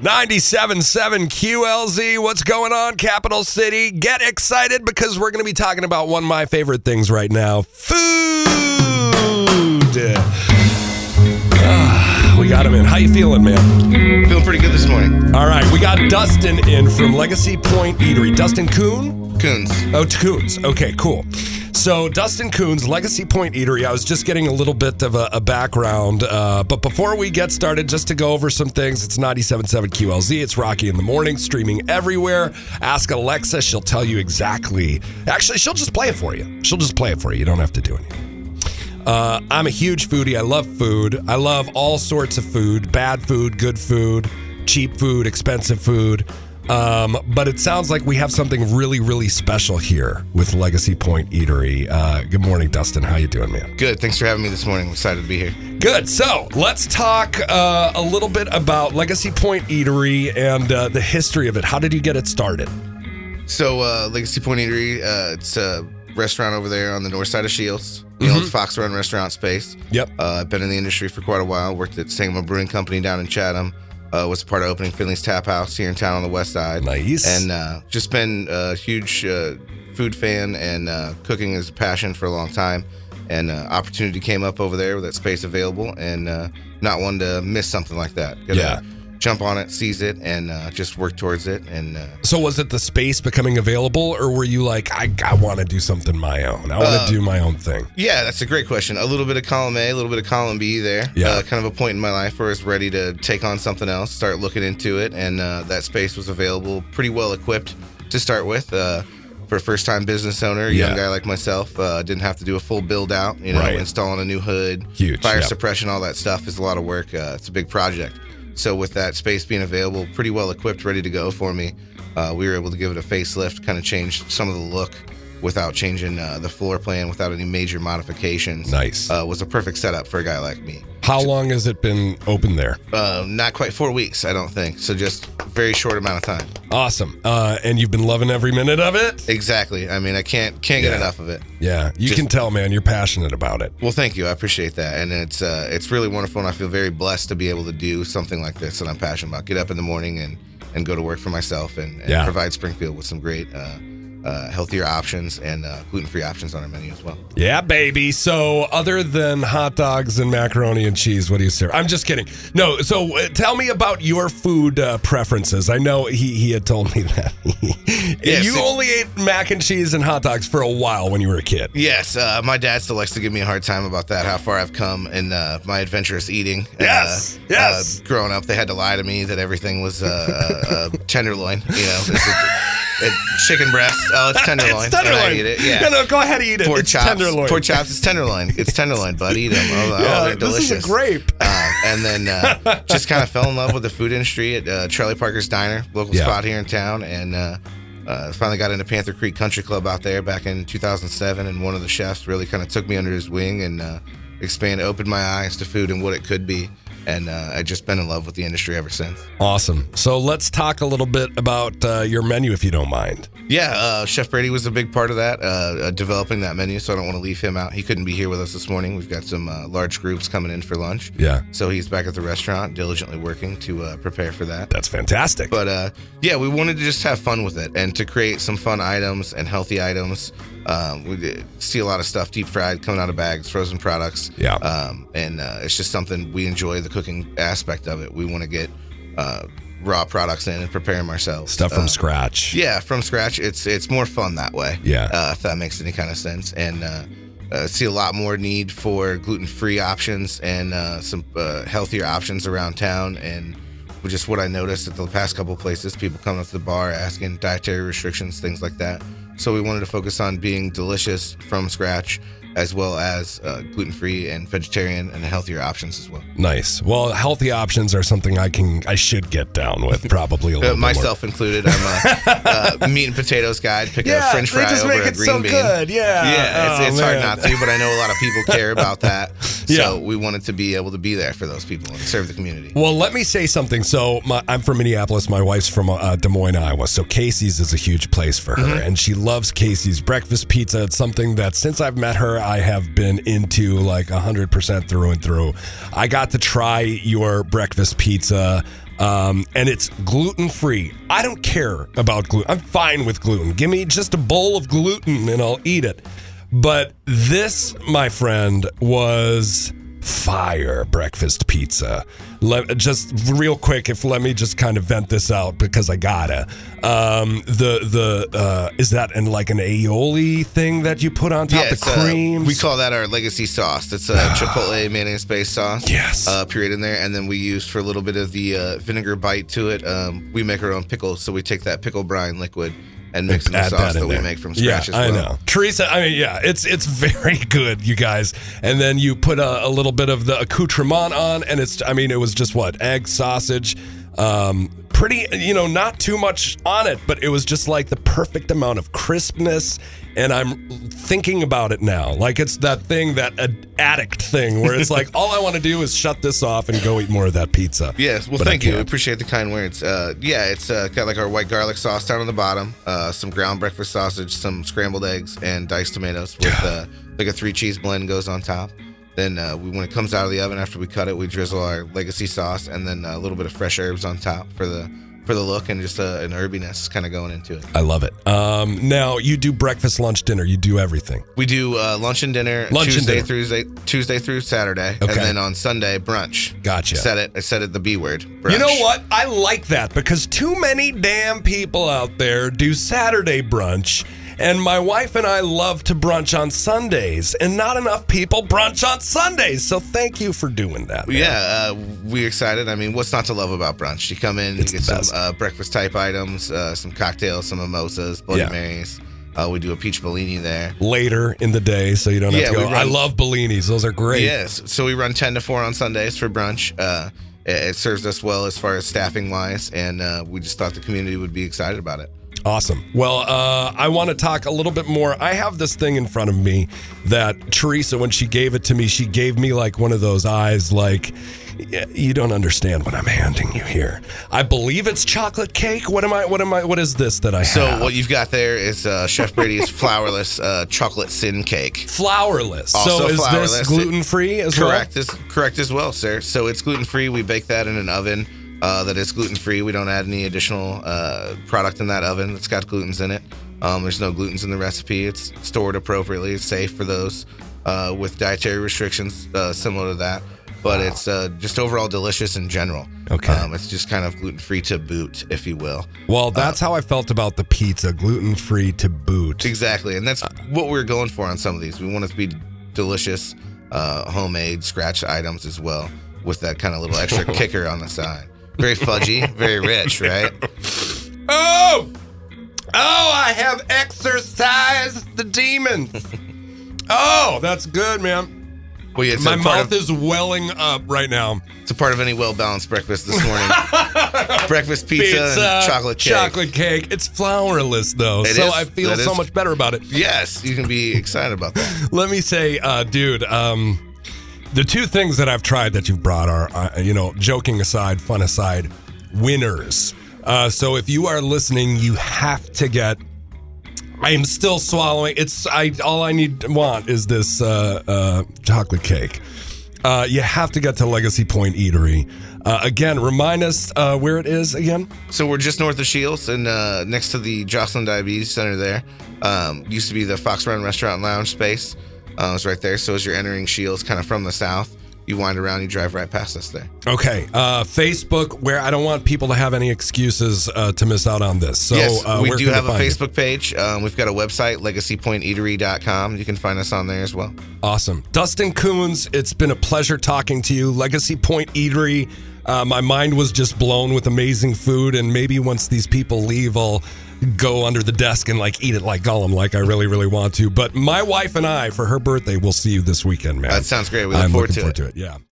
97.7 QLZ. What's going on, Capital City? Get excited because we're going to be talking about one of my favorite things right now food. Ah, we got him in. How you feeling, man? Feeling pretty good this morning. All right, we got Dustin in from Legacy Pointe Eatery. Dustin Kuhn? Coons. Oh, Coons. Okay, cool. So, Dustin Coons, Legacy Pointe Eatery. I was just getting a little bit of a, a background. Uh, but before we get started, just to go over some things, it's 97.7 QLZ. It's Rocki in the Morning, streaming everywhere. Ask Alexa. She'll tell you exactly. Actually, she'll just play it for you. She'll just play it for you. You don't have to do anything. Uh, I'm a huge foodie. I love food. I love all sorts of food bad food, good food, cheap food, expensive food. Um, but it sounds like we have something really, really special here with Legacy Pointe Eatery. Uh, good morning, Dustin. How you doing, man? Good. Thanks for having me this morning. I'm excited to be here. Good. So let's talk uh, a little bit about Legacy Pointe Eatery and uh, the history of it. How did you get it started? So, uh, Legacy Pointe Eatery, uh, it's a restaurant over there on the north side of Shields. The old Fox Run restaurant space. Yep. Uh, I've been in the industry for quite a while. Worked at Sangamo Brewing Company down in Chatham. Uh, was part of opening Finley's Tap House here in town on the west side. Nice. And uh, just been a huge uh, food fan and uh, cooking is a passion for a long time. And uh, opportunity came up over there with that space available, and uh, not one to miss something like that. Gotta Yeah. Jump on it, seize it, and uh, just work towards it. And uh, So was it the space becoming available, or were you like, I, I want to do something my own? I want to Uh, do my own thing. Yeah, that's a great question. A little bit of column A, a little bit of column B there. Yeah. Uh, kind of a point in my life where I was ready to take on something else, start looking into it, and uh, that space was available, pretty well equipped to start with. Uh, for a first time business owner, a Yeah. young guy like myself, uh, didn't have to do a full build out, you know, Right. installing a new hood, Huge, fire yep. suppression, all that stuff is a lot of work. Uh, it's a big project. So, with that space being available, pretty well equipped, ready to go for me, uh, we were able to give it a facelift, kind of change some of the look without changing uh, the floor plan, without any major modifications Nice. uh, was a perfect setup for a guy like me. How long has it been open there? Uh, not quite four weeks, I don't think. So just very short amount of time. Awesome. Uh, and you've been loving every minute of it? Exactly. I mean, I can't can't get Yeah. enough of it. Yeah, you Just- can tell, man. You're passionate about it. Well, thank you. I appreciate that, and it's uh, it's really wonderful, and I feel very blessed to be able to do something like this that I'm passionate about. Get up in the morning and and go to work for myself, and, and Yeah. provide Springfield with some great. Uh, uh, healthier options and uh, gluten-free options on our menu as well. Yeah, baby. So, other than hot dogs and macaroni and cheese, what do you serve? I'm just kidding. No. So, uh, tell me about your food uh, preferences. I know he he had told me that Yeah, you so- only ate mac and cheese and hot dogs for a while when you were a kid. Yes, uh, my dad still likes to give me a hard time about that. How far I've come in uh, my adventurous eating. Yes, uh, yes. Growing up, they had to lie to me that everything was tenderloin. You know, it, chicken breast. Oh, it's tenderloin. It's tenderloin. And I eat it. Yeah. No, no, go ahead, and eat it. Pork it's chops. tenderloin. Pork chops. It's tenderloin. It's tenderloin, bud. Eat them. Oh, oh, they're this delicious. is a grape. Uh, and then uh, just kind of fell in love with the food industry at uh, Charlie Parker's Diner, local Yeah. spot here in town, and uh, uh, finally got into Panther Creek Country Club out there back in 2007. And one of the chefs really kind of took me under his wing and uh, expanded, opened my eyes to food and what it could be. And uh, I've just been in love with the industry ever since. Awesome. So let's talk a little bit about uh, your menu, if you don't mind. Yeah, uh, Chef Brady was a big part of that, uh, uh, developing that menu. So I don't want to leave him out. He couldn't be here with us this morning. We've got some uh, large groups coming in for lunch. Yeah, So he's back at the restaurant, diligently working to uh, prepare for that. that's fantastic. But uh, yeah, we wanted to just have fun with it and to create some fun items and healthy items. Um, we see a lot of stuff deep fried coming out of bags, frozen products. Yeah. Um, and uh, it's just something we enjoy the cooking aspect of it. We want to get uh, raw products in and prepare them ourselves. Stuff from Uh, scratch. yeah, from scratch. It's it's more fun that way. Yeah. Uh, if that makes any kind of sense. And uh, uh, see a lot more need for gluten free options and uh, some uh, healthier options around town. And just what I noticed at the past couple places, people coming up to the bar asking dietary restrictions, things like that. So we wanted to focus on being delicious from scratch as well as uh, gluten free and vegetarian and healthier options as well. Nice. Well, healthy options are something I can, I should get down with probably a Uh, little myself included, I'm a uh, meat and potatoes guy. Pick a French fry over a green bean. Good. Yeah. Yeah, it's, Oh, it's hard not to, but I know a lot of people care about that. So Yeah. we wanted to be able to be there for those people and serve the community. Well, let me say something. So, my, I'm from Minneapolis. My wife's from uh, Des Moines, Iowa. So, Casey's is a huge place for her, Mm-hmm. and she loves Casey's breakfast pizza. It's something that since I've met her, I have been into like 100% through and through. I got to try your breakfast pizza. Um, and it's gluten free. I don't care about gluten. I'm fine with gluten. Give me just a bowl of gluten and I'll eat it. But this, my friend, was fire breakfast pizza. Let, just real quick, if let me just kind of vent this out because I gotta. Um, the the uh, is that in like an aioli thing that you put on top Yeah, it's, uh, we call that our legacy sauce. It's a chipotle mayonnaise based sauce. Yes. Uh, puree in there, and then we use for a little bit of the uh, vinegar bite to it. Um, we make our own pickles, so we take that pickle brine liquid and mix in the sauce in that, we make from yeah, scratch as I know. Teresa, I mean, yeah, it's it's very good, you guys. And then you put a, a little bit of the accoutrement on, and it's, I mean, it was just what egg, sausage, um, pretty, you know, not too much on it, but it was just like the perfect amount of crispness. And I'm thinking about it now, like it's that thing, that ad- addict thing, where it's like all I want to do is shut this off and go eat more of that pizza. Yes, well, But thank you. Appreciate the kind words. Uh, yeah, it's uh, got like our white garlic sauce down on the bottom, uh, some ground breakfast sausage, some scrambled eggs, and diced tomatoes with uh, like a three cheese blend goes on top. Then uh, we, when it comes out of the oven after we cut it, we drizzle our legacy sauce and then a little bit of fresh herbs on top for the for the look and just uh, an herbiness kind of going into it. I love it. Um, now you do breakfast, lunch, dinner. You do everything. We do uh, lunch and dinner Lunch and Tuesday dinner. through Tuesday, through Saturday, Okay. and then on Sunday brunch. Gotcha. I said it. I said it. The B word. You know what? I like that because too many damn people out there do Saturday brunch. And my wife and I love to brunch on Sundays, and not enough people brunch on Sundays. So thank you for doing that. man. Yeah, uh, we're excited. I mean, what's not to love about brunch? You come in, It's you get some uh, breakfast type items, uh, some cocktails, some mimosas, Bloody Yeah. Marys. Uh, we do a peach Bellini there. Later in the day, so you don't have Yeah, to go. run- I love Bellinis; those are great. Yes, so we run ten to four on Sundays for brunch. Uh, it, it serves us well as far as staffing wise, and uh, we just thought the community would be excited about it. Awesome. Well, uh, I want to talk a little bit more. I have this thing in front of me that Teresa, when she gave it to me, she gave me like one of those eyes, like, you don't understand what I'm handing you here. I believe it's chocolate cake. What am I? What am I? What is this that I So have? So what you've got there is uh, Chef Brady's flourless uh, chocolate sin cake. flourless. Also so is flourless. this gluten free as Correct, as, correct as well, sir. So it's gluten free. We bake that in an oven uh, that is gluten free. We don't add any additional uh, product in that oven that's got glutens in it. Um, there's no glutens in the recipe. It's stored appropriately. It's safe for those uh, with dietary restrictions uh, similar to that. But it's uh, just overall delicious in general. Okay. Um, it's just kind of gluten free to boot, if you will. well? Well, that's how I felt about the pizza, gluten free to boot. Exactly, and that's what we're going for on some of these. We want it to be delicious, uh, homemade, scratch items as well, with that kind of little extra kicker on the side. Very fudgy, very rich, right? Oh! Oh, I have exercised the demons. oh, that's good, man. Well, yeah, it's My a part mouth of, is welling up right now. it's a part of any well balanced breakfast this morning. breakfast pizza, and chocolate cake. Chocolate cake. It's flourless though, It so is. I feel That so is- much better about it. Yes, you can be excited about that. Let me say, uh, dude, um, the two things that I've tried that you've brought are, uh, you know, joking aside, fun aside, winners. Uh, so if you are listening, you have to get. I am still swallowing. It's I. All I need want is this uh, uh, chocolate cake. Uh, you have to get to Legacy Pointe Eatery. Uh, again, remind us where it is again. So we're just north of Shields and next to the Joslin Diabetes Center there. Um, used to be the Fox Run Restaurant Lounge space. Uh, it's right there. So as you're entering Shields, kind of from the south, you wind around, you drive right past us there. Okay, uh, Facebook, where I don't want people to have any excuses uh, to miss out on this. So yes, uh, we do have a? Facebook page. Um, we've got a website, legacypointeatery.com. You can find us on there as well. Awesome. Dustin Coons, it's been a pleasure talking to you. Legacy Pointe Eatery. Uh, my mind was just blown with amazing food, and maybe once these people leave, I'll go under the desk and like eat it like Gollum, like I really, really want to. But my wife and I, for her birthday, we'll see you this weekend, man. That sounds great. We look I'm forward looking to forward it. to it. Yeah.